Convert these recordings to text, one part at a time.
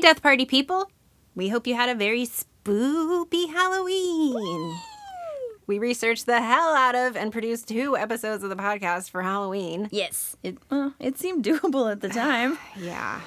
Death Party people! We hope you had a very spoopy Halloween. We researched the hell out of and produced two episodes of the podcast for Halloween. Yes. It well, it seemed doable at the time. Yeah.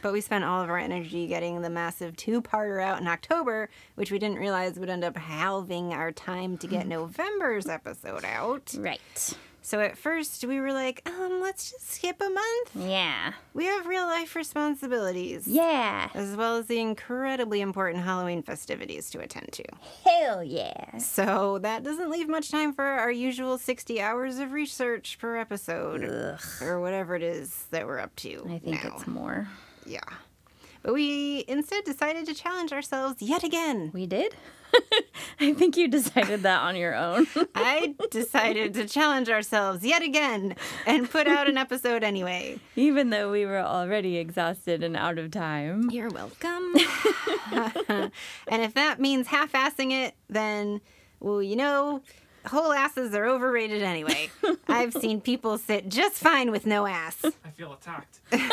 But we spent all of our energy getting the massive two parter out in October, which we didn't realize would end up halving our time to get November's episode out. right. So at first we were like, um, let's just skip a month. Yeah. We have real life responsibilities. Yeah. As well as the incredibly important Halloween festivities to attend to. Hell yeah. So that doesn't leave much time for our usual 60 hours of research per episode. Ugh. Or whatever it is that we're up to. I think now. it's more. Yeah. But we instead decided to challenge ourselves yet again. We did? I think you decided that on your own. I decided to challenge ourselves yet again and put out an episode anyway. Even though we were already exhausted and out of time. You're welcome. and if that means half assing it, then, well, you know, whole asses are overrated anyway. I've seen people sit just fine with no ass. I feel attacked.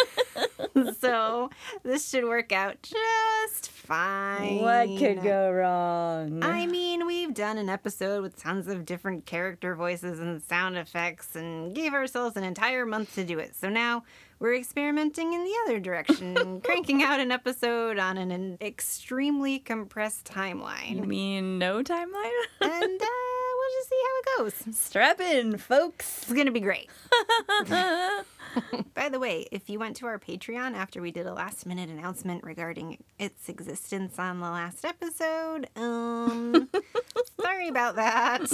So this should work out just fine. What could go wrong? I mean, we've done an episode with tons of different character voices and sound effects and gave ourselves an entire month to do it. So now we're experimenting in the other direction, cranking out an episode on an, an extremely compressed timeline. you mean no timeline? and uh, we'll just see how it goes. Strap in, folks. It's going to be great. By the way, if you went to our Patreon after we did a last minute announcement regarding its existence on the last episode, um, sorry about that.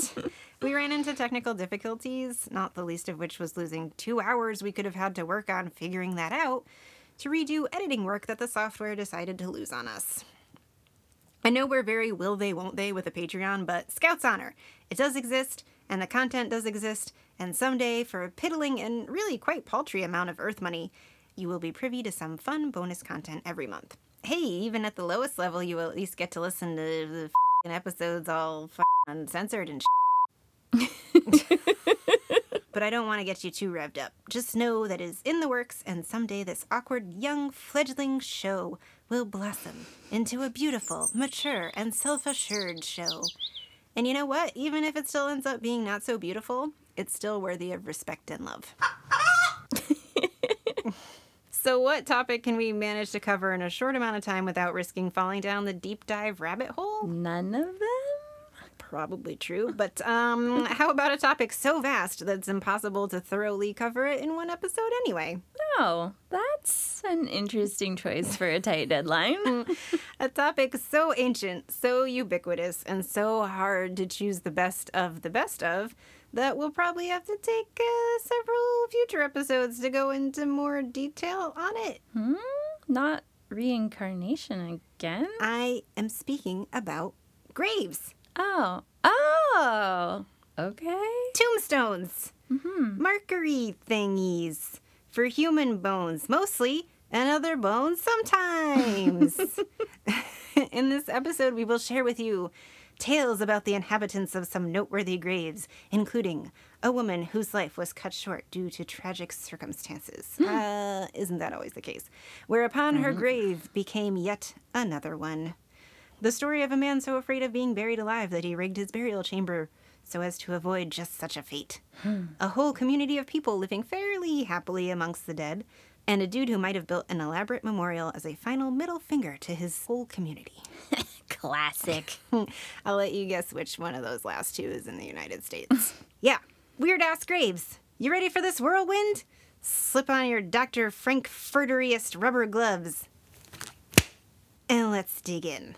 We ran into technical difficulties, not the least of which was losing two hours we could have had to work on figuring that out to redo editing work that the software decided to lose on us. I know we're very will they, won't they with a Patreon, but Scout's Honor. It does exist, and the content does exist, and someday, for a piddling and really quite paltry amount of Earth money, you will be privy to some fun bonus content every month. Hey, even at the lowest level, you will at least get to listen to the episodes all uncensored and but I don't want to get you too revved up. Just know that it is in the works, and someday this awkward young fledgling show will blossom into a beautiful, mature, and self assured show. And you know what? Even if it still ends up being not so beautiful, it's still worthy of respect and love. so, what topic can we manage to cover in a short amount of time without risking falling down the deep dive rabbit hole? None of them? Probably true, but um, how about a topic so vast that it's impossible to thoroughly cover it in one episode anyway? Oh, that's an interesting choice for a tight deadline. A topic so ancient, so ubiquitous, and so hard to choose the best of the best of that we'll probably have to take uh, several future episodes to go into more detail on it. hmm? Not reincarnation again? I am speaking about graves, Oh. Oh. Okay. tombstones, mm-hmm. Marker-y thingies for human bones mostly, and other bones sometimes. In this episode, we will share with you tales about the inhabitants of some noteworthy graves, including a woman whose life was cut short due to tragic circumstances. Hmm. Uh, isn't that always the case? Whereupon her mm-hmm. grave became yet another one. The story of a man so afraid of being buried alive that he rigged his burial chamber so as to avoid just such a fate. Hmm. a whole community of people living fairly happily amongst the dead, and a dude who might have built an elaborate memorial as a final middle finger to his whole community. Classic. I'll let you guess which one of those last two is in the United States. yeah, weird ass graves. You ready for this whirlwind? Slip on your Dr. Frank Furteriest rubber gloves. And let's dig in.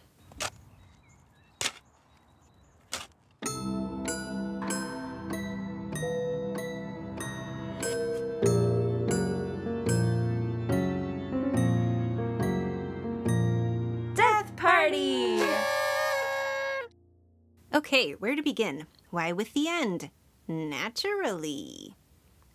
Death party! Okay, where to begin? Why, with the end. Naturally.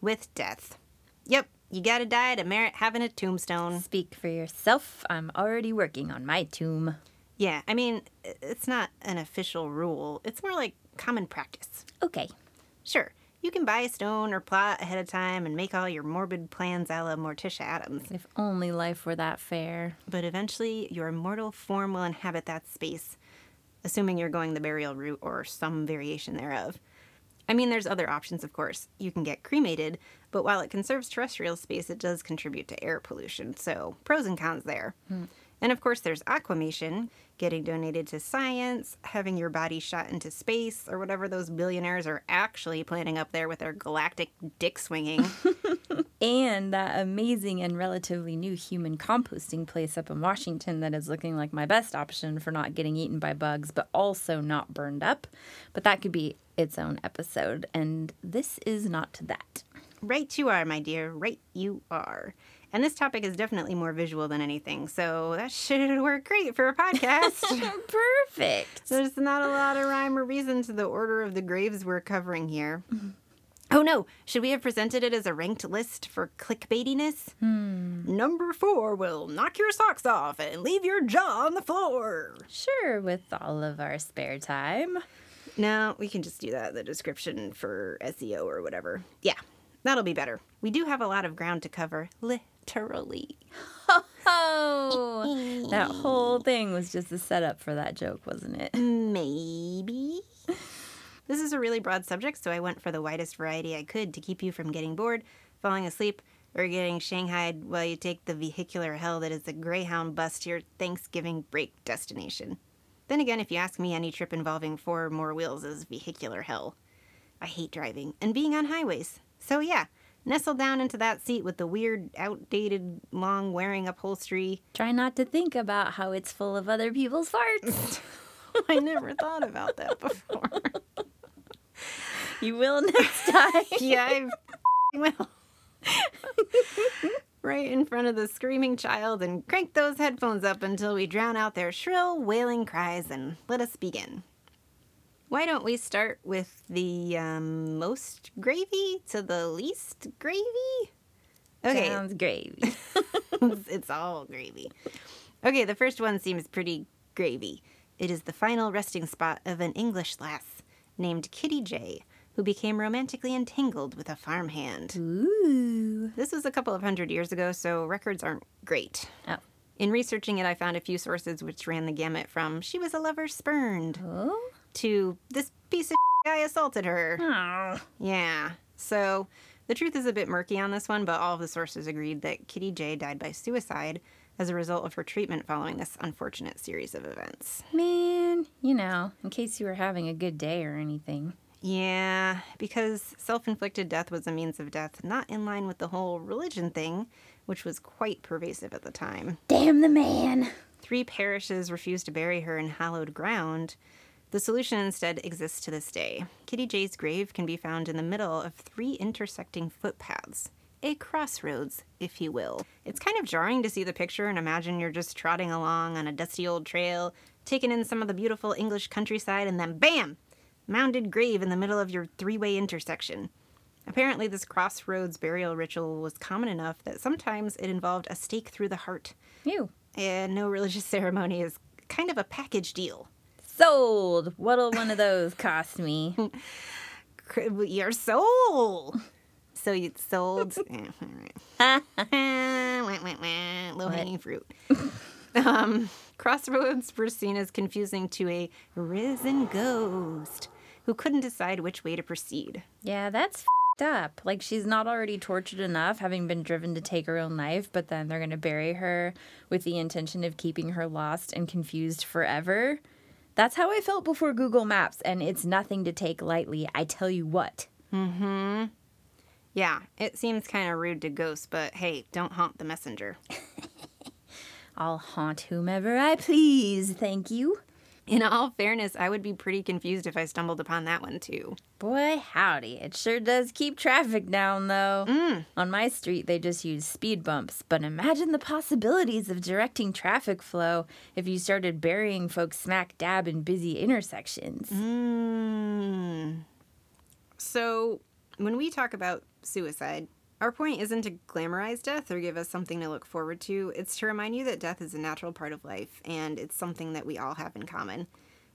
With death. Yep, you gotta die to merit having a tombstone. Speak for yourself. I'm already working on my tomb. Yeah, I mean, it's not an official rule, it's more like common practice. Okay. Sure, You can buy a stone or plot ahead of time and make all your morbid plans a la Morticia Addams. If only life were that fair. But eventually, your mortal form will inhabit that space, assuming you're going the burial route or some variation thereof. I mean, there's other options, of course. You can get cremated, but while it conserves terrestrial space, it does contribute to air pollution, so pros and cons there. Hmm. And of course, there's aquamation, getting donated to science, having your body shot into space, or whatever those billionaires are actually planning up there with their galactic dick swinging. And that amazing and relatively new human composting place up in Washington that is looking like my best option for not getting eaten by bugs, but also not burned up. But that could be its own episode, and this is not that. right you are, my dear, right you are. And this topic is definitely more visual than anything, so that should work great for a podcast. Perfect. There's not a lot of rhyme or reason to the order of the graves we're covering here. Mm-hmm. Oh no, should we have presented it as a ranked list for clickbaitiness? Hmm. Number four will knock your socks off and leave your jaw on the floor. Sure, with all of our spare time. No, we can just do that in the description for SEO or whatever. Yeah, that'll be better. We do have a lot of ground to cover, literally. Oh, that whole thing was just a setup for that joke, wasn't it? Maybe. This is a really broad subject, so I went for the widest variety I could to keep you from getting bored, falling asleep, or getting shanghaied while you take the vehicular hell that is the Greyhound bus to your Thanksgiving break destination. Then again, if you ask me, any trip involving four or more wheels is vehicular hell. I hate driving and being on highways. So yeah, nestle down into that seat with the weird, outdated, long wearing upholstery. Try not to think about how it's full of other people's farts. I never thought about that before. you will next time. yeah, I will. right in front of the screaming child and crank those headphones up until we drown out their shrill, wailing cries and let us begin. Why don't we start with the um, most gravy to the least gravy? Okay, Sounds gravy. it's all gravy. Okay, the first one seems pretty gravy. It is the final resting spot of an English lass named Kitty Jay, who became romantically entangled with a farmhand. Ooh. This was a couple of hundred years ago, so records aren't great. Oh. In researching it, I found a few sources which ran the gamut from she was a lover spurned Oh? To this piece of guy assaulted her. Oh. Yeah. So the truth is a bit murky on this one, but all of the sources agreed that Kitty Jay died by suicide as a result of her treatment following this unfortunate series of events. Man, you know, in case you were having a good day or anything. Yeah, because self inflicted death was a means of death not in line with the whole religion thing, which was quite pervasive at the time. Damn the man. Three parishes refused to bury her in hallowed ground. The solution instead exists to this day. Kitty Jay's grave can be found in the middle of three intersecting footpaths. A crossroads, if you will. It's kind of jarring to see the picture and imagine you're just trotting along on a dusty old trail, taking in some of the beautiful English countryside, and then BAM! Mounded grave in the middle of your three way intersection. Apparently, this crossroads burial ritual was common enough that sometimes it involved a stake through the heart You. and no religious ceremony is kind of a package deal. Sold. What'll one of those cost me? Your soul. So you sold. Low hanging fruit. um, crossroads were seen as confusing to a risen ghost who couldn't decide which way to proceed. yeah, that's fed up. Like she's not already tortured enough, having been driven to take her own life, but then they're gonna bury her with the intention of keeping her lost and confused forever. That's how I felt before Google Maps, and it's nothing to take lightly. I tell you what. Mm hmm. Yeah, it seems kind of rude to ghosts, but hey, don't haunt the messenger. I'll haunt whomever I please, thank you. In all fairness, I would be pretty confused if I stumbled upon that one too. Boy, howdy. It sure does keep traffic down, though. Mm. On my street, they just use speed bumps, but imagine the possibilities of directing traffic flow if you started burying folks smack dab in busy intersections. Mm. So, when we talk about suicide, our point isn't to glamorize death or give us something to look forward to. It's to remind you that death is a natural part of life and it's something that we all have in common.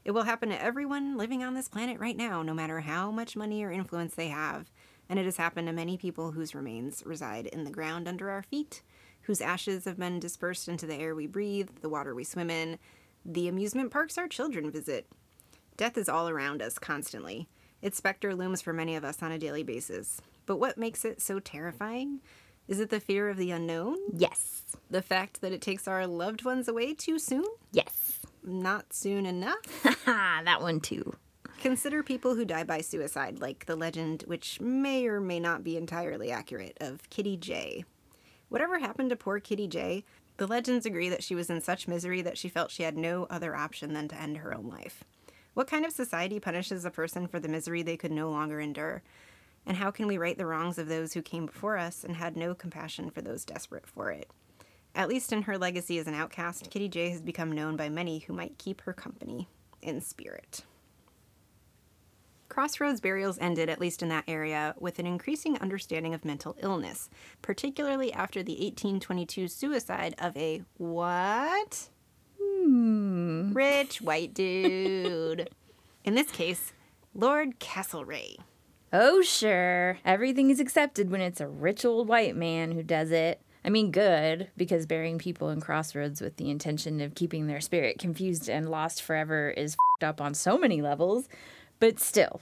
It will happen to everyone living on this planet right now, no matter how much money or influence they have. And it has happened to many people whose remains reside in the ground under our feet, whose ashes have been dispersed into the air we breathe, the water we swim in, the amusement parks our children visit. Death is all around us constantly. Its specter looms for many of us on a daily basis. But what makes it so terrifying? Is it the fear of the unknown? Yes. The fact that it takes our loved ones away too soon? Yes. Not soon enough? That one too. Consider people who die by suicide, like the legend, which may or may not be entirely accurate, of Kitty Jay. Whatever happened to poor Kitty Jay, the legends agree that she was in such misery that she felt she had no other option than to end her own life. What kind of society punishes a person for the misery they could no longer endure? And how can we right the wrongs of those who came before us and had no compassion for those desperate for it? At least in her legacy as an outcast, Kitty Jay has become known by many who might keep her company in spirit. Crossroads burials ended, at least in that area, with an increasing understanding of mental illness, particularly after the 1822 suicide of a what? Hmm. Rich white dude. in this case, Lord Castlereagh. Oh, sure. Everything is accepted when it's a rich old white man who does it. I mean, good, because burying people in crossroads with the intention of keeping their spirit confused and lost forever is fed up on so many levels. But still,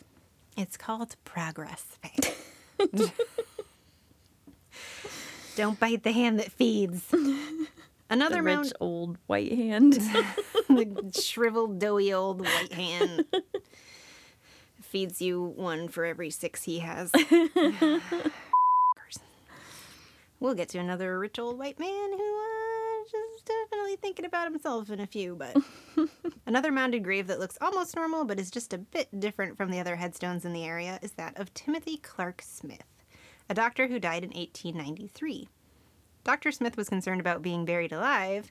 It's called progress. Don't bite the hand that feeds. Another the rich old white hand. the shriveled, doughy old white hand feeds you one for every six he has. we'll get to another rich old white man who uh, just definitely thinking about himself in a few, but another mounded grave that looks almost normal but is just a bit different from the other headstones in the area is that of Timothy Clark Smith, a doctor who died in 1893. Dr. Smith was concerned about being buried alive.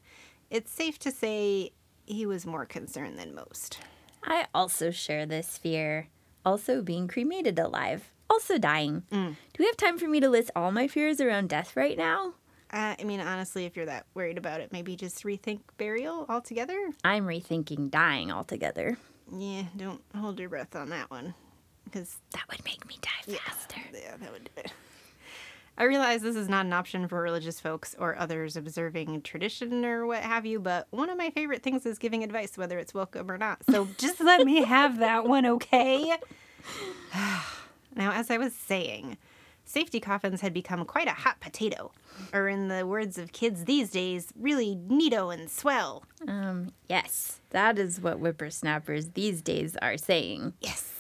It's safe to say he was more concerned than most. I also share this fear. Also being cremated alive. Also dying. Do we have time for me to list all my fears around death right now? Uh, I mean, honestly, if you're that worried about it, maybe just rethink burial altogether. I'm rethinking dying altogether. Yeah, don't hold your breath on that one. Because, That would make me die faster. yeah, that would do it. I realize this is not an option for religious folks or others observing tradition or what have you, but one of my favorite things is giving advice, whether it's welcome or not. So just let me have that one, okay? now, as I was saying, safety coffins had become quite a hot potato, or in the words of kids these days, really neato and swell. Um, yes, that is what whippersnappers these days are saying. Yes.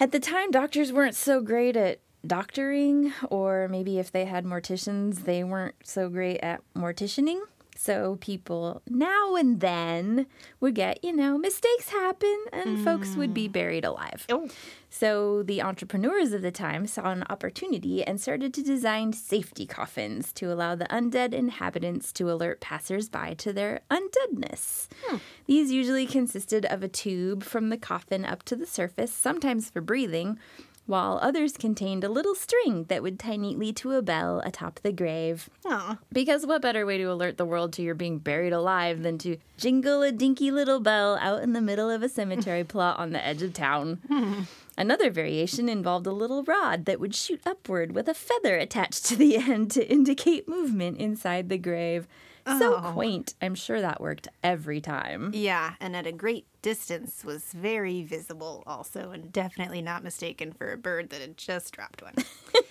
At the time, doctors weren't so great at doctoring, or maybe if they had morticians, they weren't so great at morticianing. So people now and then would get, you know, mistakes happen and folks would be mm. buried alive. Oh. So the entrepreneurs of the time saw an opportunity and started to design safety coffins to allow the undead inhabitants to alert passersby to their undeadness. Hmm. These usually consisted of a tube from the coffin up to the surface, sometimes for breathing, while others contained a little string that would tie neatly to a bell atop the grave. Aw. Because what better way to alert the world to your being buried alive than to jingle a dinky little bell out in the middle of a cemetery plot on the edge of town? Hmm. Another variation involved a little rod that would shoot upward with a feather attached to the end to indicate movement inside the grave. So Oh. quaint. I'm sure that worked every time. Yeah, and at a great distance was very visible also, and definitely not mistaken for a bird that had just dropped one.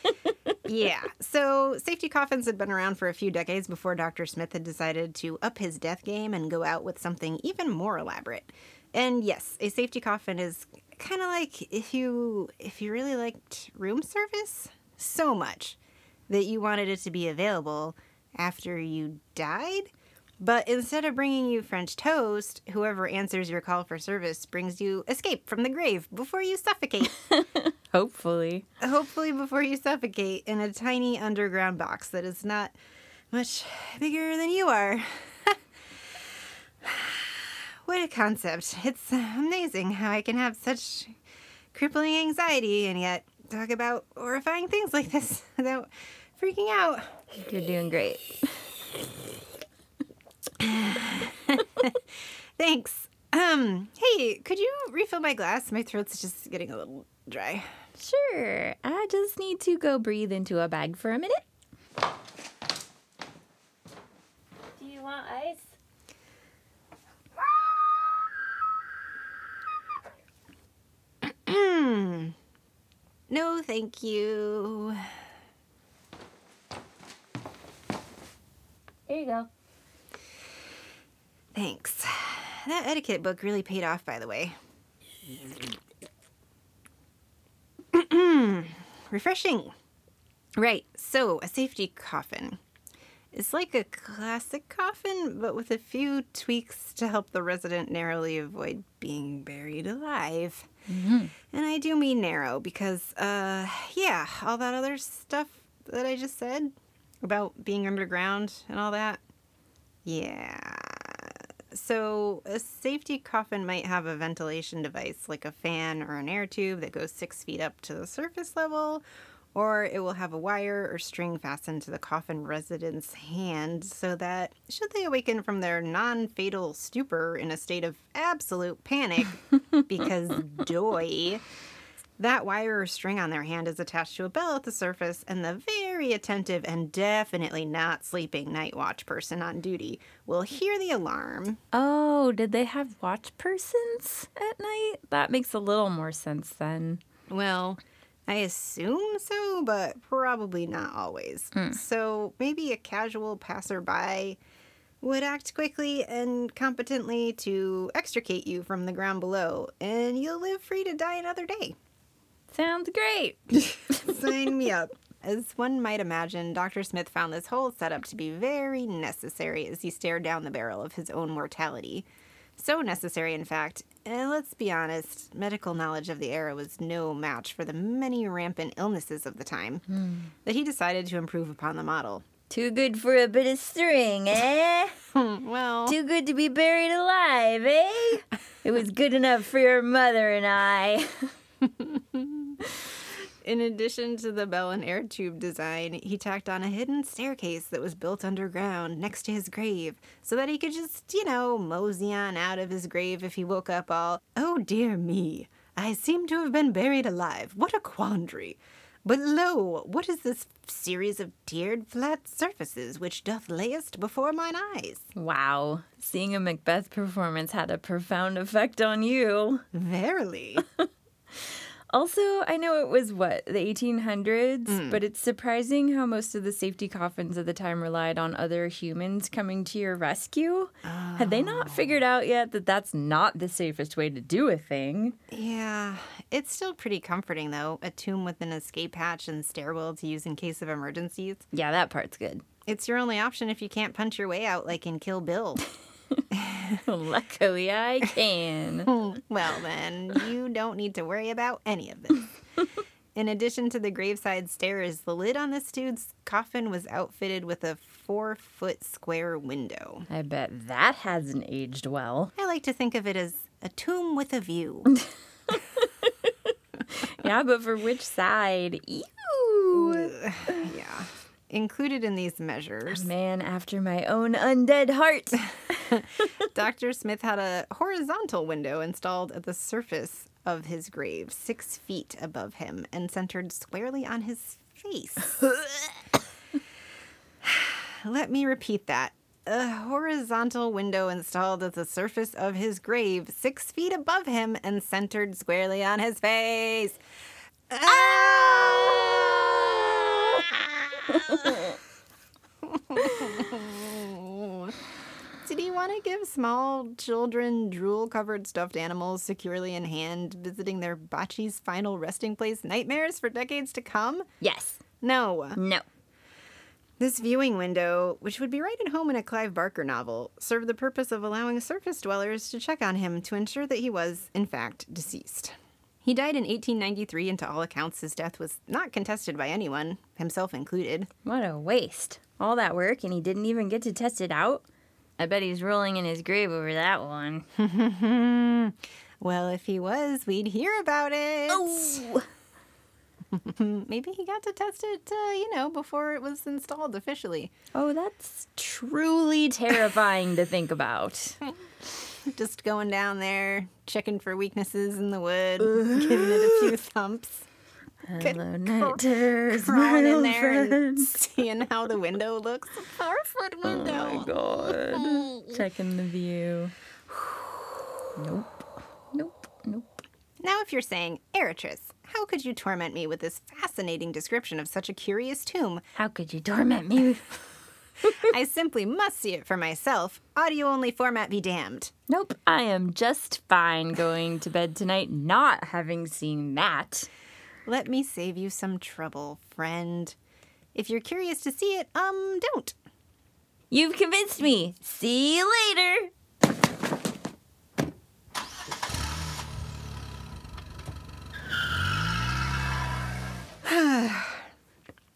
yeah, so safety coffins had been around for a few decades before Dr. Smith had decided to up his death game and go out with something even more elaborate. And yes, a safety coffin is kind of like if you if you really liked room service so much that you wanted it to be available after you died. But instead of bringing you French toast, whoever answers your call for service brings you escape from the grave before you suffocate. Hopefully. Hopefully, before you suffocate in a tiny underground box that is not much bigger than you are. what a concept. It's amazing how I can have such crippling anxiety and yet talk about horrifying things like this without freaking out. You're doing great. Thanks. Um, hey, could you refill my glass? My throat's just getting a little dry. Sure. I just need to go breathe into a bag for a minute. Do you want ice? No, thank you. Here you go. Thanks. That etiquette book really paid off, by the way. Refreshing. Right, so a safety coffin. It's like a classic coffin, but with a few tweaks to help the resident narrowly avoid being buried alive. And I do mean narrow because, uh, yeah, all that other stuff that I just said about being underground and all that. Yeah. So, a safety coffin might have a ventilation device like a fan or an air tube that goes six feet up to the surface level, or it will have a wire or string fastened to the coffin resident's hand so that, should they awaken from their non fatal stupor in a state of absolute panic, because doy, that wire or string on their hand is attached to a bell at the surface, and the very attentive and definitely not sleeping night watch person on duty will hear the alarm. Oh, did they have watch persons at night? That makes a little more sense then. Well, I assume so, but probably not always. Hmm. So maybe a casual passerby would act quickly and competently to extricate you from the ground below, and you'll live free to die another day. Sounds great. Sign me up. As one might imagine, Dr. Smith found this whole setup to be very necessary as he stared down the barrel of his own mortality. So necessary, in fact, and let's be honest, medical knowledge of the era was no match for the many rampant illnesses of the time, that he decided to improve upon the model. Too good for a bit of string, eh? well, Too good to be buried alive, eh? It was good enough for your mother and I. In addition to the bell and air tube design, he tacked on a hidden staircase that was built underground next to his grave so that he could just, you know, mosey on out of his grave if he woke up all, oh dear me, I seem to have been buried alive. What a quandary. But lo, what is this series of tiered flat surfaces which doth layest before mine eyes? Wow, seeing a Macbeth performance had a profound effect on you. Verily. Also, I know it was what, the 1800s, mm. but it's surprising how most of the safety coffins of the time relied on other humans coming to your rescue. Had they not figured ah. out yet that that's not the safest way to do a thing? Yeah, it's still pretty comforting though. A tomb with an escape hatch and stairwell to use in case of emergencies. Yeah, that part's good. It's your only option if you can't punch your way out like in Kill Bill. Luckily, I can. well, then, you don't need to worry about any of this. In addition to the graveside stairs, the lid on this dude's coffin was outfitted with a four foot square window. I bet that hasn't aged well. I like to think of it as a tomb with a view. Yeah, but for which side? Ew. yeah. Included in these measures, Man after my own undead heart. Dr. Smith had a horizontal window installed at the surface of his grave, six feet above him, and centered squarely on his face. Let me repeat that. A horizontal window installed at the surface of his grave, six feet above him, and centered squarely on his face. Did he want to give small children drool covered stuffed animals securely in hand, visiting their bocce's final resting place nightmares for decades to come? yes. No. No. This viewing window, which would be right at home in a Clive Barker novel, served the purpose of allowing surface dwellers to check on him to ensure that he was, in fact, deceased. He died in 1893, and to all accounts, his death was not contested by anyone, himself included. What a waste. All that work and he didn't even get to test it out? I bet he's rolling in his grave over that one. Well, if he was, we'd hear about it. Oh. Maybe he got to test it, uh, you know, before it was installed officially. Oh, that's truly terrifying to think about. just going down there, checking for weaknesses in the wood, giving it a few thumps, Hello, night terrors, crawling in there and seeing how the window looks. The four foot Oh my god. Checking the view. Nope. Nope. Nope. Now, if you're saying, Eritris, how could you torment me with this fascinating description of such a curious tomb? How could you torment me? I simply must see it for myself. Audio only format be damned. nope. I am just fine going to bed tonight not having seen that. Let me save you some trouble, friend. If you're curious to see it, um, don't. You've convinced me. See you later.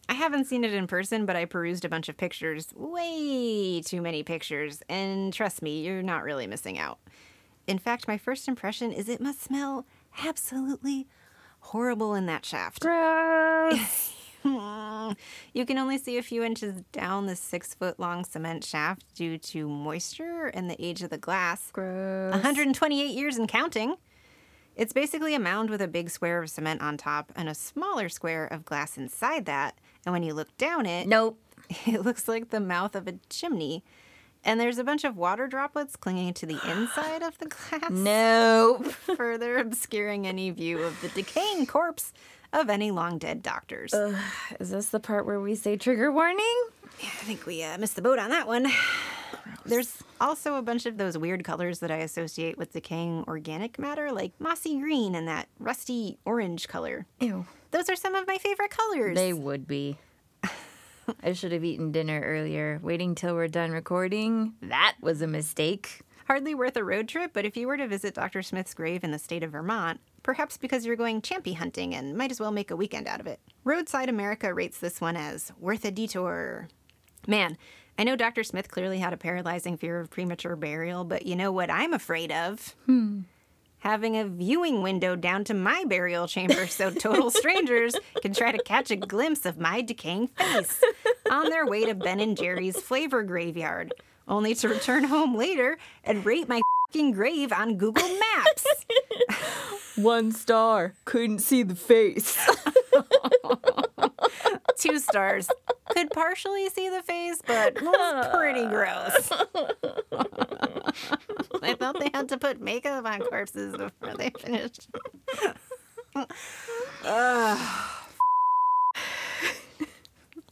I haven't seen it in person, but I perused a bunch of pictures. Way too many pictures. And trust me, you're not really missing out. In fact, my first impression is it must smell absolutely horrible in that shaft. Gross. You can only see a few inches down the six foot long cement shaft due to moisture and the age of the glass. Gross. 128 years and counting. It's basically a mound with a big square of cement on top and a smaller square of glass inside that. And when you look down it, Nope. it looks like the mouth of a chimney. And there's a bunch of water droplets clinging to the inside of the glass, Nope. further obscuring any view of the decaying corpse of any long dead doctors. Is this the part where we say trigger warning? Yeah, I think we uh, missed the boat on that one. There's also a bunch of those weird colors that I associate with decaying organic matter, like mossy green and that rusty orange color. Ew. Those are some of my favorite colors. They would be. I should have eaten dinner earlier. Waiting till we're done recording, that was a mistake. Hardly worth a road trip, but if you were to visit Dr. Smith's grave in the state of Vermont, perhaps because you're going champy hunting and might as well make a weekend out of it. Roadside America rates this one as worth a detour. Man, I know Dr. Smith clearly had a paralyzing fear of premature burial, but you know what I'm afraid of? Hmm. Having a viewing window down to my burial chamber so total strangers can try to catch a glimpse of my decaying face on their way to Ben and Jerry's flavor graveyard, only to return home later and rate my fing grave on Google Maps. One star. Couldn't see the face. Two stars. Could partially see the face, but was pretty gross. I thought they had to put makeup on corpses before they finished. Ugh.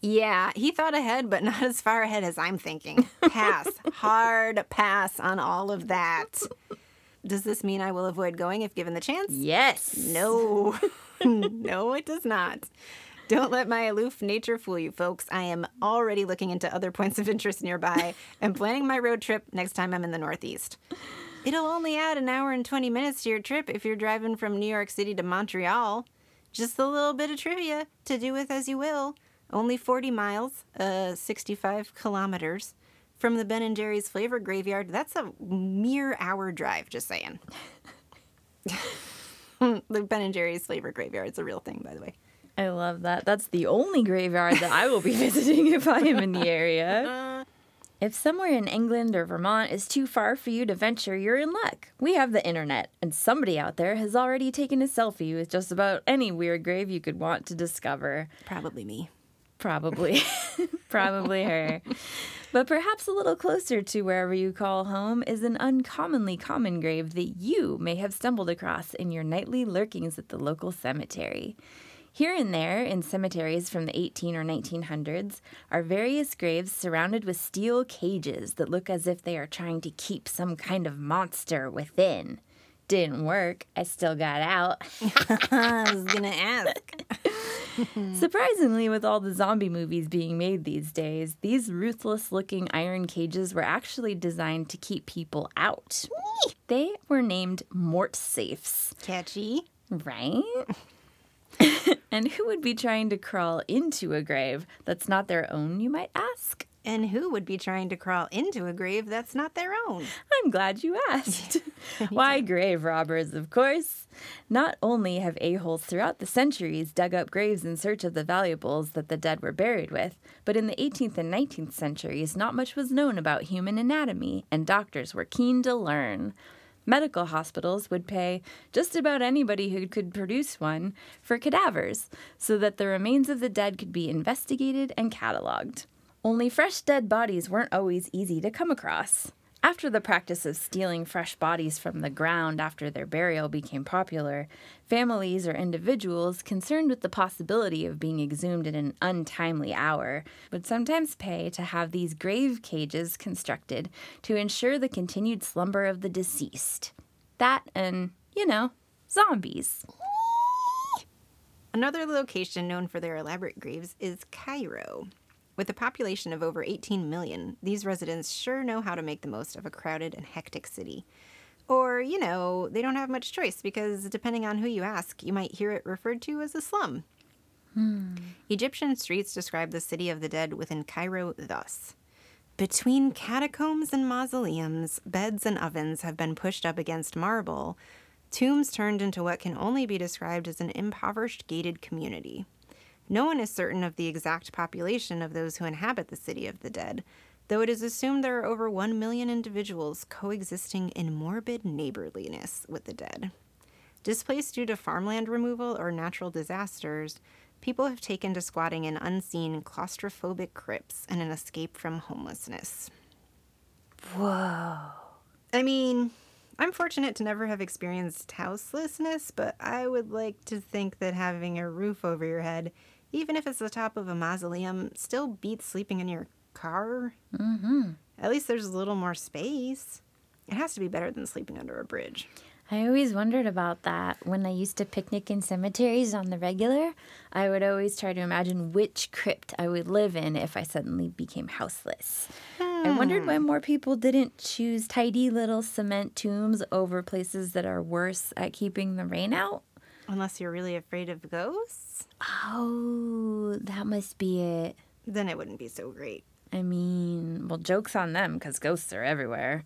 Yeah, he thought ahead, but not as far ahead as I'm thinking. Pass. Hard pass on all of that. Does this mean I will avoid going if given the chance? yes. No, no, it does not. Don't let my aloof nature fool you, folks. I am already looking into other points of interest nearby and planning my road trip next time I'm in the Northeast. It'll only add an hour and 20 minutes to your trip if you're driving from New York City to Montreal. Just a little bit of trivia to do with as you will. Only 40 miles, uh, 65 kilometers from the Ben and Jerry's Flavor Graveyard. That's a mere hour drive, just saying. the Ben and Jerry's Flavor Graveyard is a real thing, by the way. I love that. That's the only graveyard that I will be visiting if I am in the area. If somewhere in England or Vermont is too far for you to venture, you're in luck. We have the internet, and somebody out there has already taken a selfie with just about any weird grave you could want to discover. Probably me. Probably. Probably her. But perhaps a little closer to wherever you call home is an uncommonly common grave that you may have stumbled across in your nightly lurkings at the local cemetery. Here and there, in cemeteries from the 18 or 1900s, are various graves surrounded with steel cages that look as if they are trying to keep some kind of monster within. Didn't work. I still got out. I was gonna ask. Surprisingly, with all the zombie movies being made these days, these ruthless looking iron cages were actually designed to keep people out. They were named mort safes, Catchy. right? and who would be trying to crawl into a grave that's not their own, you might ask? And who would be trying to crawl into a grave that's not their own? I'm glad you asked. Why, grave robbers, of course. Not only have a-holes throughout the centuries dug up graves in search of the valuables that the dead were buried with, but in the 18th and 19th centuries, not much was known about human anatomy, and doctors were keen to learn. Medical hospitals would pay just about anybody who could produce one for cadavers so that the remains of the dead could be investigated and cataloged. Only fresh dead bodies weren't always easy to come across. After the practice of stealing fresh bodies from the ground after their burial became popular, families or individuals concerned with the possibility of being exhumed at an untimely hour would sometimes pay to have these grave cages constructed to ensure the continued slumber of the deceased. That and, you know, zombies. Another location known for their elaborate graves is Cairo. With a population of over 18 million, these residents sure know how to make the most of a crowded and hectic city. Or, you know, they don't have much choice because depending on who you ask, you might hear it referred to as a slum. Hmm. Egyptian streets describe the city of the dead within Cairo thus Between catacombs and mausoleums, beds and ovens have been pushed up against marble, tombs turned into what can only be described as an impoverished gated community. No one is certain of the exact population of those who inhabit the city of the dead, though it is assumed there are over 1 million individuals coexisting in morbid neighborliness with the dead. Displaced due to farmland removal or natural disasters, people have taken to squatting in unseen, claustrophobic crypts and an escape from homelessness. Whoa. I mean, I'm fortunate to never have experienced houselessness, but I would like to think that having a roof over your head, even if it's the top of a mausoleum, still beats sleeping in your car. Mm-hmm. At least there's a little more space. It has to be better than sleeping under a bridge. I always wondered about that. When I used to picnic in cemeteries on the regular, I would always try to imagine which crypt I would live in if I suddenly became houseless. I wondered why more people didn't choose tidy little cement tombs over places that are worse at keeping the rain out. Unless you're really afraid of ghosts, Oh, that must be it. then it wouldn't be so great. I mean, well, joke's on them because ghosts are everywhere.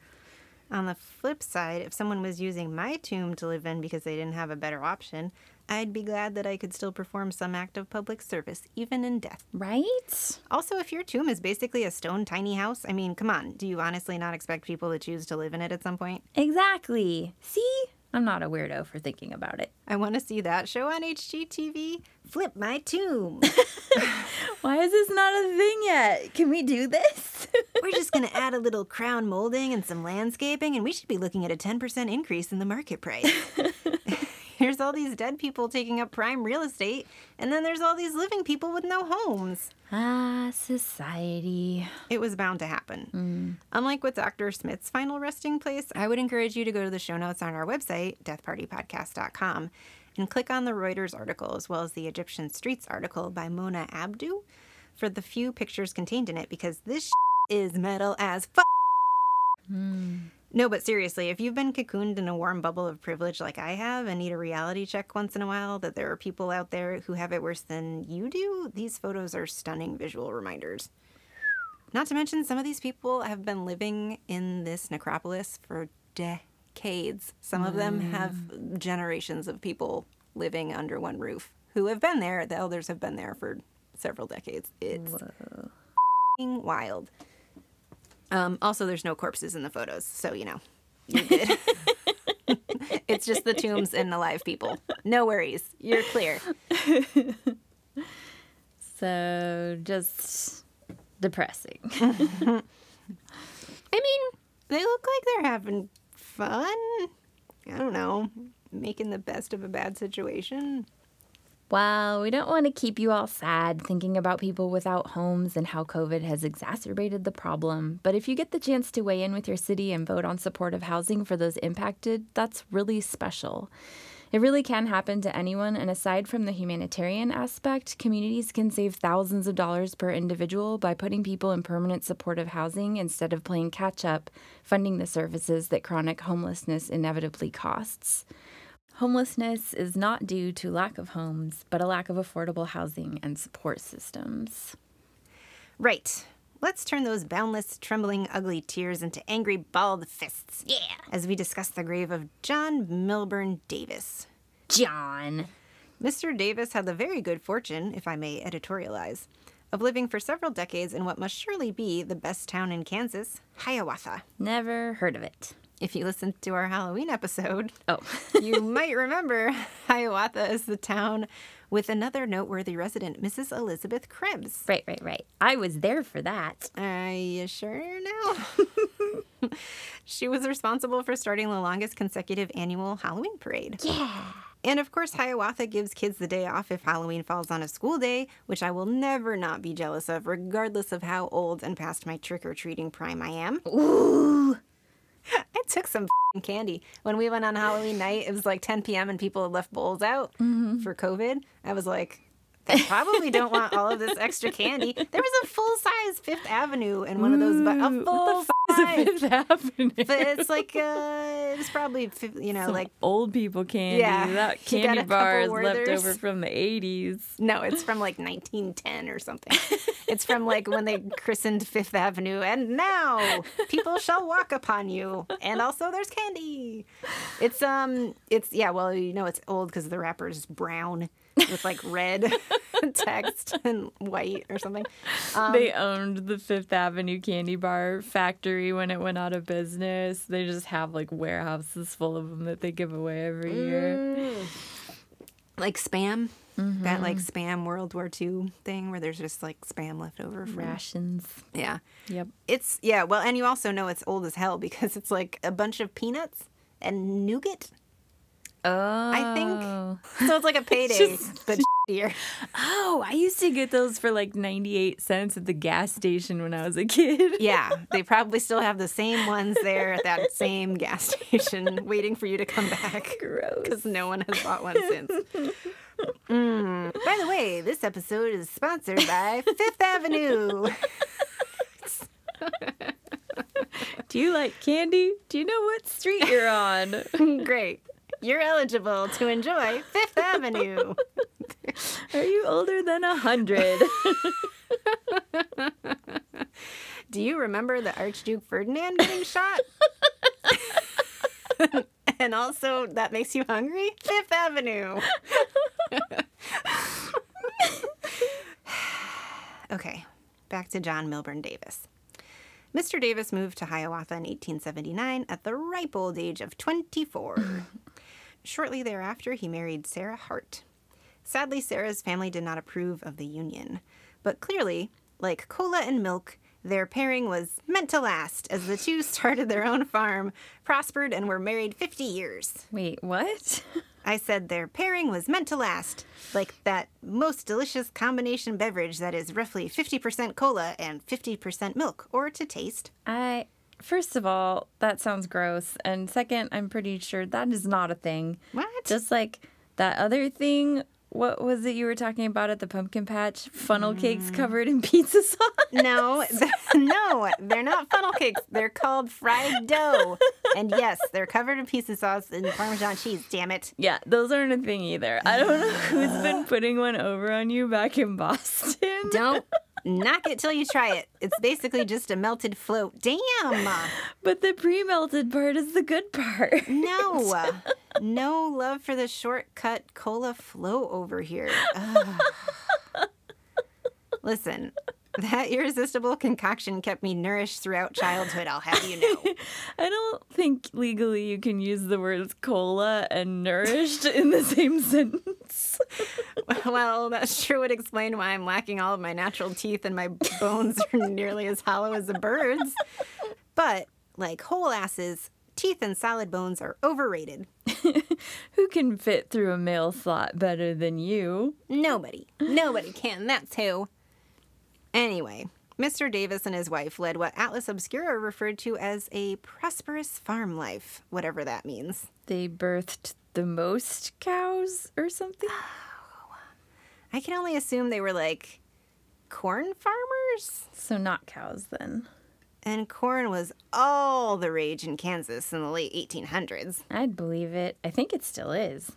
On the flip side, if someone was using my tomb to live in because they didn't have a better option, I'd be glad that I could still perform some act of public service, even in death. Right? Also, if your tomb is basically a stone tiny house, I mean, come on, do you honestly not expect people to choose to live in it at some point? Exactly. See? I'm not a weirdo for thinking about it. I want to see that show on HGTV. Flip my tomb. Why is this not a thing yet? Can we do this? We're just going to add a little crown molding and some landscaping, and we should be looking at a 10% increase in the market price. Here's all these dead people taking up prime real estate, and then there's all these living people with no homes. ah, society. It was bound to happen. Unlike with Dr. Smith's final resting place, I would encourage you to go to the show notes on our website, deathpartypodcast.com, and click on the Reuters article as well as the Egyptian Streets article by Mona Abdu for the few pictures contained in it because this is metal as fuck. No, but seriously, if you've been cocooned in a warm bubble of privilege like I have and need a reality check once in a while that there are people out there who have it worse than you do, these photos are stunning visual reminders. Not to mention, some of these people have been living in this necropolis for decades. Some of them mm. have generations of people living under one roof who have been there. The elders have been there for several decades. It's wild. Um, also, there's no corpses in the photos, so you know, you're good. it's just the tombs and the live people. No worries. You're clear. So just depressing. I mean, they look like they're having fun. I don't know, making the best of a bad situation. Well, we don't want to keep you all sad thinking about people without homes and how COVID has exacerbated the problem. But if you get the chance to weigh in with your city and vote on supportive housing for those impacted, that's really special. It really can happen to anyone, and aside from the humanitarian aspect, communities can save thousands of dollars per individual by putting people in permanent supportive housing instead of playing catch up, funding the services that chronic homelessness inevitably costs. Homelessness is not due to lack of homes, but a lack of affordable housing and support systems. Right. let's turn those boundless, trembling, ugly tears into angry, balled fists. Yeah. As we discuss the grave of John Milburn Davis. John. Mr. Davis had the very good fortune, if I may editorialize, of living for several decades in what must surely be the best town in Kansas, Hiawatha. Never heard of it. If you listened to our Halloween episode, Oh. you might remember Hiawatha is the town with another noteworthy resident, Mrs. Elizabeth Krebs. right, right, right. I was there for that. Are you sure now? she was responsible for starting the longest consecutive annual Halloween parade. Yeah. And of course, Hiawatha gives kids the day off if Halloween falls on a school day, which I will never not be jealous of, regardless of how old and past my trick or treating prime I am. Ooh. I took some candy. When we went on Halloween night, it was like 10 p.m. and people had left bowls out mm-hmm. for COVID. I was like, they probably don't want all of this extra candy. There was a full size Fifth Avenue in one of those, but a full Is size. Fifth Avenue. But it's like, uh, it was probably, you know, Some like, old people candy. Yeah, That candy bar is left over from the 80s. no, it's from like 1910 or something. it's from like when they christened Fifth Avenue, and now people shall walk upon you. And also there's candy. It's, um, it's, yeah, well, you know, it's old because the wrapper's brown with like red text and white or something. Um, they owned the Fifth Avenue candy bar factory when it went out of business. They just have like warehouses full of them that they give away every year. Mm. like spam. That like spam World War II thing where there's just like spam left over from Rations. yeah. Yep. It's yeah, well, and you also know it's old as hell because it's like a bunch of peanuts and nougat. Oh. I think- So it's like a payday, Just- but shittier. Oh, I used to get those for like 98 cents at the gas station when I was a kid. Yeah, they probably still have the same ones there at that same gas station, waiting for you to come back Gross. because no one has bought one since. Mm. By the way, this episode is sponsored by Fifth Avenue. Do you like candy? Do you know what street you're on? Great. You're eligible to enjoy Fifth Avenue. Are you older than a hundred? Do you remember the Archduke Ferdinand getting shot? and also, that makes you hungry? Fifth Avenue. okay, back to John Milburn Davis. Mr. Davis moved to Hiawatha in 1879 at the ripe old age of 24. Shortly thereafter, he married Sarah Hart. Sadly, Sarah's family did not approve of the union, but clearly, like cola and milk, their pairing was meant to last as the two started their own farm, prospered, and were married 50 years. Wait, what? I said their pairing was meant to last, like that most delicious combination beverage that is roughly 50% cola and 50% milk, or to taste. I first of all, that sounds gross, and second, I'm pretty sure that is not a thing. What? Just like that other thing. What was it you were talking about at the pumpkin patch? Funnel cakes mm. covered in pizza sauce. No, th- no, they're not funnel cakes. They're called fried dough. And yes, they're covered in pizza sauce and Parmesan cheese, damn it. Yeah, those aren't a thing either. I don't know who's been putting one over on you back in Boston. Don't knock it till you try it. It's basically just a melted float. Damn. But the pre-melted part is the good part. No. No love for the shortcut cola float over here. Ugh. Listen, that irresistible concoction kept me nourished throughout childhood, I'll have you know. I don't think legally you can use the words cola and nourished in the same sentence. Well, that sure would explain why I'm lacking all of my natural teeth and my bones are nearly as hollow as a bird's. But, like whole asses, teeth and solid bones are overrated. Who can fit through a mail slot better than you? Nobody. Nobody can. That's who. Anyway, Mr. Davis and his wife led what Atlas Obscura referred to as a prosperous farm life, whatever that means. They birthed the most cows or something? I can only assume they were like corn farmers? So not cows then. And corn was all the rage in Kansas in the late 1800s. I'd believe it. I think it still is.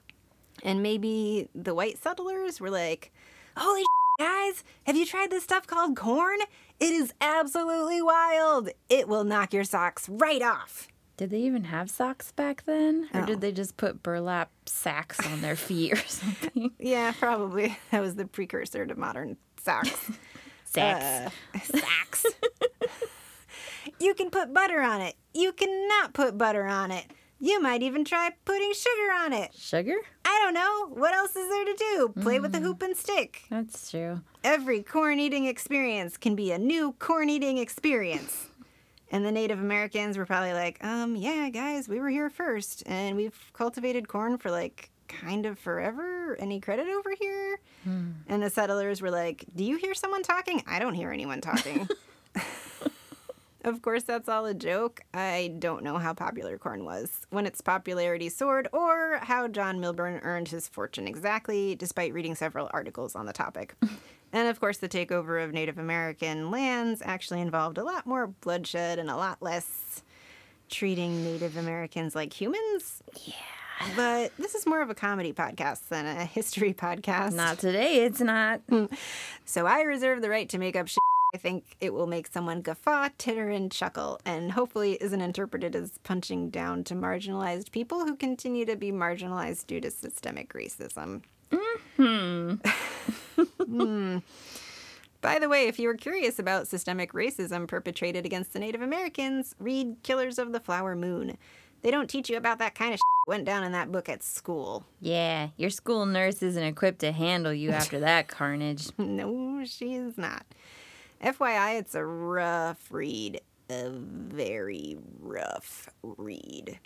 And maybe the white settlers were like, holy Guys, have you tried this stuff called corn? It is absolutely wild. It will knock your socks right off. Did they even have socks back then? Or Oh. did they just put burlap sacks on their feet or something? Yeah, probably. That was the precursor to modern socks. Sacks. Uh, sacks. you can put butter on it. You cannot put butter on it. You might even try putting sugar on it. Sugar? I don't know. What else is there to do? Play with a hoop and stick. That's true. Every corn eating experience can be a new corn eating experience. And the Native Americans were probably like, um, yeah, guys, we were here first and we've cultivated corn for like kind of forever. Any credit over here? And the settlers were like, do you hear someone talking? I don't hear anyone talking. of course, that's all a joke. I don't know how popular corn was, when its popularity soared, or how John Milburn earned his fortune exactly, despite reading several articles on the topic. And of course, the takeover of Native American lands actually involved a lot more bloodshed and a lot less treating Native Americans like humans. Yeah. But this is more of a comedy podcast than a history podcast. Not today, it's not. So I reserve the right to make up shit. I think it will make someone guffaw, titter, and chuckle, and hopefully isn't interpreted as punching down to marginalized people who continue to be marginalized due to systemic racism. Hmm. By the way, if you were curious about systemic racism perpetrated against the Native Americans, read Killers of the Flower Moon. They don't teach you about that kind of shit went down in that book at school. Yeah, your school nurse isn't equipped to handle you after that carnage. No, she is not. FYI, it's a rough read. A very rough read.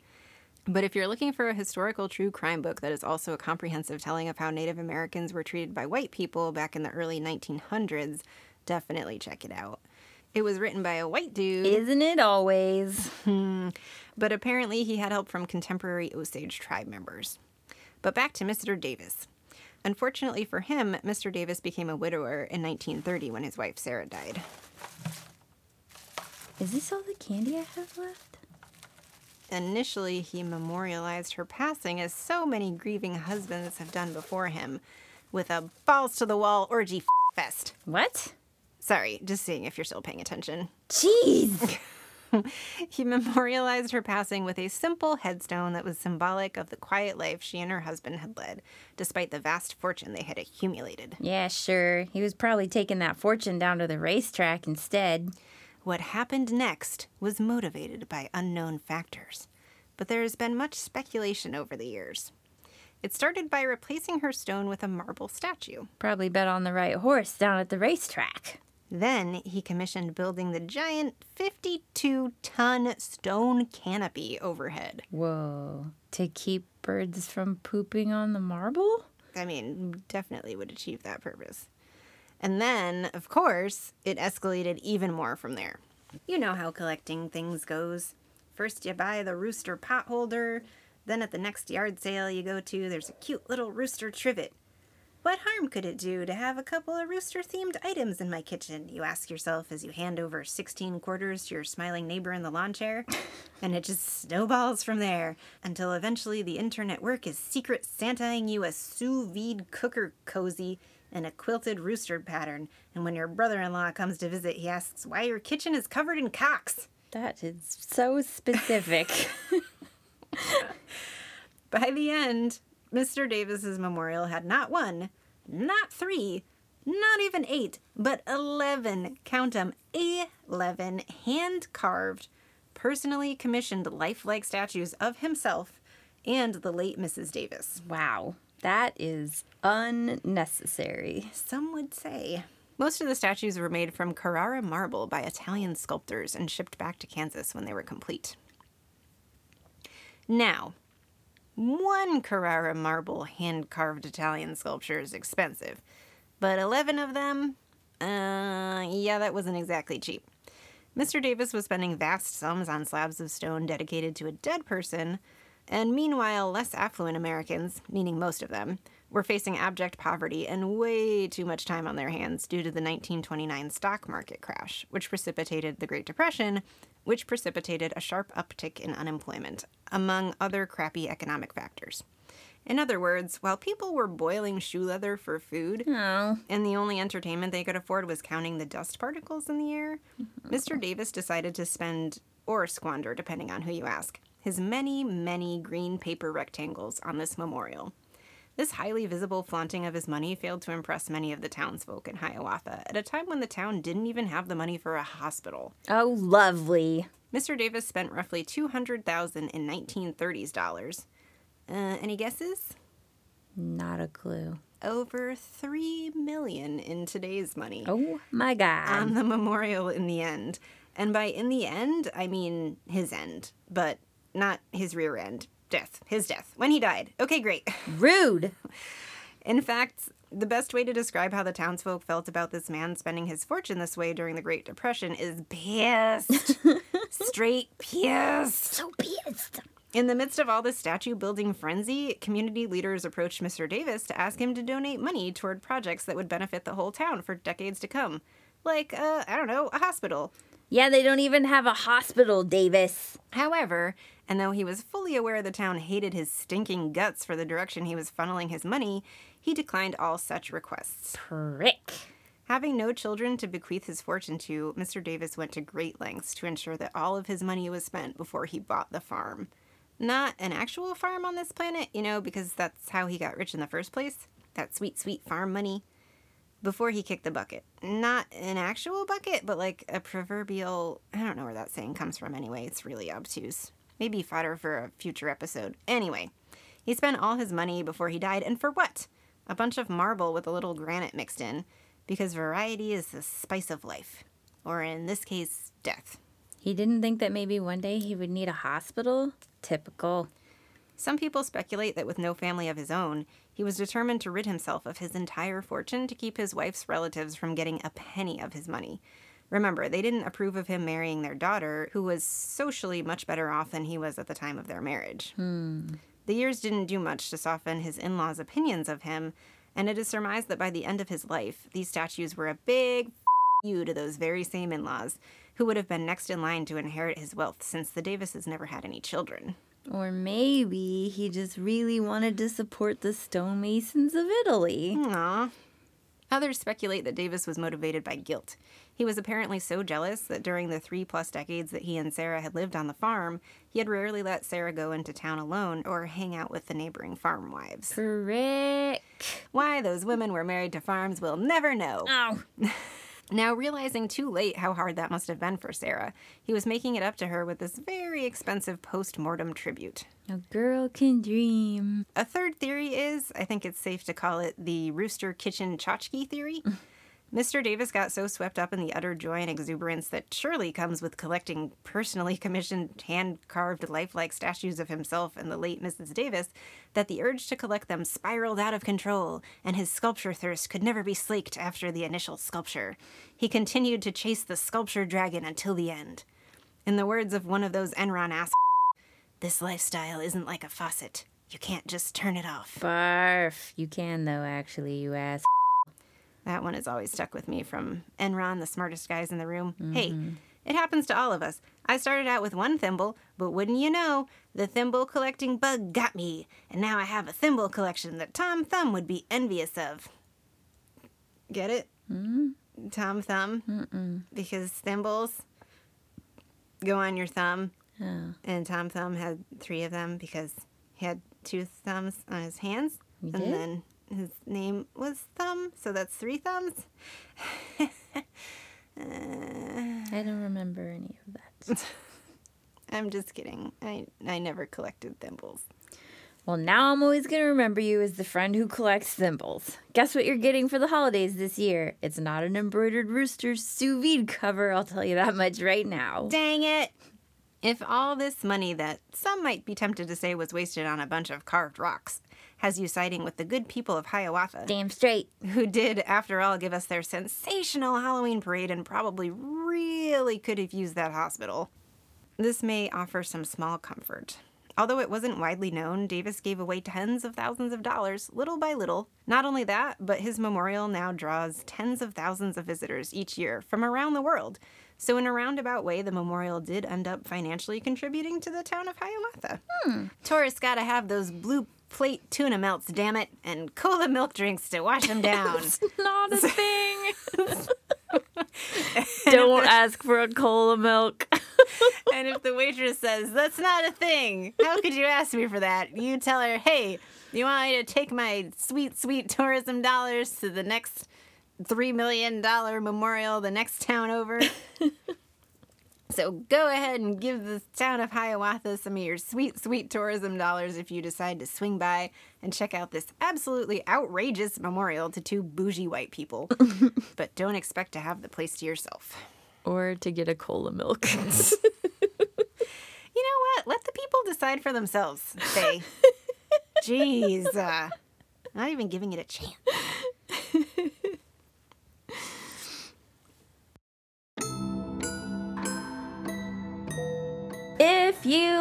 But if you're looking for a historical true crime book that is also a comprehensive telling of how Native Americans were treated by white people back in the early 1900s, definitely check it out. It was written by a white dude, Isn't it always? Hmm. but apparently he had help from contemporary Osage tribe members. But back to Mr. Davis. Unfortunately for him, Mr. Davis became a widower in 1930 when his wife Sarah died. Is this all the candy I have left? Initially, he memorialized her passing as so many grieving husbands have done before him, with a balls to the wall orgy f- fest. What? Sorry, just seeing if you're still paying attention. Jeez! He memorialized her passing with a simple headstone that was symbolic of the quiet life she and her husband had led, despite the vast fortune they had accumulated. yeah, sure. He was probably taking that fortune down to the racetrack instead. What happened next was motivated by unknown factors, but there has been much speculation over the years. It started by replacing her stone with a marble statue. Probably bet on the right horse down at the racetrack. Then he commissioned building the giant 52 ton stone canopy overhead. Whoa. To keep birds from pooping on the marble? I mean, definitely would achieve that purpose. And then, of course, it escalated even more from there. You know how collecting things goes. First, you buy the rooster pot holder, then at the next yard sale you go to, there's a cute little rooster trivet. What harm could it do to have a couple of rooster themed items in my kitchen? You ask yourself as you hand over 16 quarters to your smiling neighbor in the lawn chair. And it just snowballs from there until eventually the internet work is secret Santaing you a sous vide cooker cozy in a quilted rooster pattern. And when your brother in law comes to visit, he asks why your kitchen is covered in cocks. That is so specific. By the end, Mr. Davis's memorial had not one, not three, not even eight, but 11, count 'em, 11 hand carved, personally commissioned lifelike statues of himself and the late Mrs. Davis. wow. That is unnecessary. Some would say. Most of the statues were made from Carrara marble by Italian sculptors and shipped back to Kansas when they were complete. Now, one Carrara marble hand carved Italian sculpture is expensive, but 11 of them, uh, yeah, that wasn't exactly cheap. Mr. Davis was spending vast sums on slabs of stone dedicated to a dead person, and meanwhile, less affluent Americans, meaning most of them, were facing abject poverty and way too much time on their hands due to the 1929 stock market crash, which precipitated the Great Depression, which precipitated a sharp uptick in unemployment, among other crappy economic factors. In other words, while people were boiling shoe leather for food, Oh. and the only entertainment they could afford was counting the dust particles in the air, mm-hmm. Mr. Davis decided to spend, or squander, depending on who you ask, his many, many green paper rectangles on this memorial. This highly visible flaunting of his money failed to impress many of the townsfolk in Hiawatha at a time when the town didn't even have the money for a hospital. Oh, lovely. Mr. Davis spent roughly 200,000 in 1930s dollars. Uh, any guesses? Not a clue. Over 3 million in today's money. Oh my god. on the memorial in the end. And by in the end, I mean his end, but not his rear end. Death. His death. When he died. Okay, great. Rude. In fact, the best way to describe how the townsfolk felt about this man spending his fortune this way during the Great Depression is pissed. Straight pissed. So pissed. In the midst of all this statue building frenzy, community leaders approached Mr. Davis to ask him to donate money toward projects that would benefit the whole town for decades to come. Like, uh, I don't know, a hospital. Yeah, they don't even have a hospital, Davis. However, and though he was fully aware the town hated his stinking guts for the direction he was funneling his money, he declined all such requests. Prick. Having no children to bequeath his fortune to, Mr. Davis went to great lengths to ensure that all of his money was spent before he bought the farm. Not an actual farm on this planet, you know, because that's how he got rich in the first place. That sweet, sweet farm money. Before he kicked the bucket. Not an actual bucket, but like a proverbial. I don't know where that saying comes from anyway. It's really obtuse. Maybe fodder for a future episode. Anyway, he spent all his money before he died, and for what? A bunch of marble with a little granite mixed in, because variety is the spice of life. Or in this case, death. He didn't think that maybe one day he would need a hospital? Typical. Some people speculate that with no family of his own, he was determined to rid himself of his entire fortune to keep his wife's relatives from getting a penny of his money. Remember, they didn't approve of him marrying their daughter, who was socially much better off than he was at the time of their marriage. Hmm. The years didn't do much to soften his in laws' opinions of him, and it is surmised that by the end of his life, these statues were a big f- you to those very same in laws, who would have been next in line to inherit his wealth since the Davises never had any children. Or maybe he just really wanted to support the stonemasons of Italy. Aw. Others speculate that Davis was motivated by guilt. He was apparently so jealous that during the three plus decades that he and Sarah had lived on the farm, he had rarely let Sarah go into town alone or hang out with the neighboring farm wives. Prick. Why those women were married to farms, we'll never know. Oh. Now, realizing too late how hard that must have been for Sarah, he was making it up to her with this very expensive post mortem tribute. A girl can dream. A third theory is I think it's safe to call it the Rooster Kitchen Tchotchke theory. Mm. Mr. Davis got so swept up in the utter joy and exuberance that surely comes with collecting personally commissioned hand carved lifelike statues of himself and the late Mrs. Davis that the urge to collect them spiraled out of control, and his sculpture thirst could never be slaked after the initial sculpture. He continued to chase the sculpture dragon until the end. In the words of one of those Enron ass, this lifestyle isn't like a faucet. You can't just turn it off. Barf. You can, though, actually, you ass. That one has always stuck with me from Enron, the smartest guys in the room. Hey, mm-hmm. it happens to all of us. I started out with one thimble, but wouldn't you know, the thimble collecting bug got me, and now I have a thimble collection that Tom Thumb would be envious of. Get it? Mm-hmm. Tom Thumb? Mm-mm. Because thimbles go on your thumb, Oh. and Tom Thumb had three of them because he had two thumbs on his hands. He and did? then his name was Thumb, so that's three thumbs. Uh, I don't remember any of that. I'm just kidding. I, I never collected thimbles. well, now I'm always going to remember you as the friend who collects thimbles. Guess what you're getting for the holidays this year? It's not an embroidered rooster sous vide cover, I'll tell you that much right now. Dang it! If all this money that some might be tempted to say was wasted on a bunch of carved rocks has you siding with the good people of Hiawatha, Damn straight. who did, after all, give us their sensational Halloween parade and probably really could have used that hospital. This may offer some small comfort. Although it wasn't widely known, Davis gave away tens of thousands of dollars, little by little. Not only that, but his memorial now draws tens of thousands of visitors each year from around the world. So, in a roundabout way, the memorial did end up financially contributing to the town of Hiawatha. Hmm. Tourists gotta have those blue plate tuna melts, damn it, and cola milk drinks to wash them down. It's not a thing. Don't ask for a cola milk. and if the waitress says, that's not a thing, how could you ask me for that? You tell her, hey, you want me to take my sweet, sweet tourism dollars to the next $3 million memorial the next town over? So go ahead and give the town of Hiawatha some of your sweet, sweet tourism dollars if you decide to swing by and check out this absolutely outrageous memorial to two bougie white people. but don't expect to have the place to yourself. or to get a cola milk. You know what? Let the people decide for themselves. Faye. Jeez. Uh, not even giving it a chance.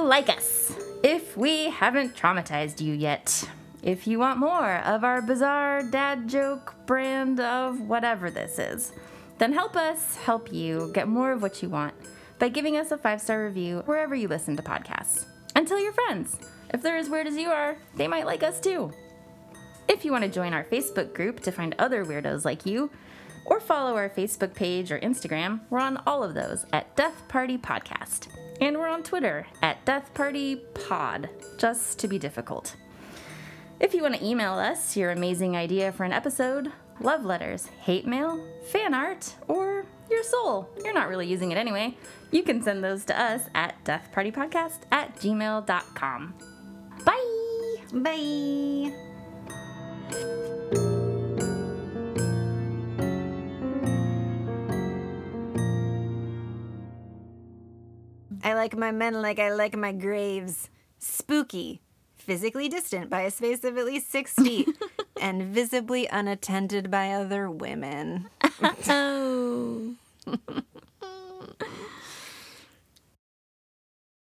Like us, if we haven't traumatized you yet, if you want more of our bizarre dad joke brand of whatever this is, then help us help you get more of what you want by giving us a five star review wherever you listen to podcasts. And tell your friends. If they're as weird as you are, they might like us too. If you want to join our Facebook group to find other weirdos like you, or follow our Facebook page or Instagram, we're on all of those at Death Party Podcast. And we're on Twitter at Death Party Pod, just to be difficult. If you want to email us your amazing idea for an episode, love letters, hate mail, fan art, or your soul, you're not really using it anyway, you can send those to us at deathpartypodcast at gmail.com. Bye! Bye. I like my men like I like my graves. Spooky, physically distant by a space of at least six feet, and visibly unattended by other women. Oh.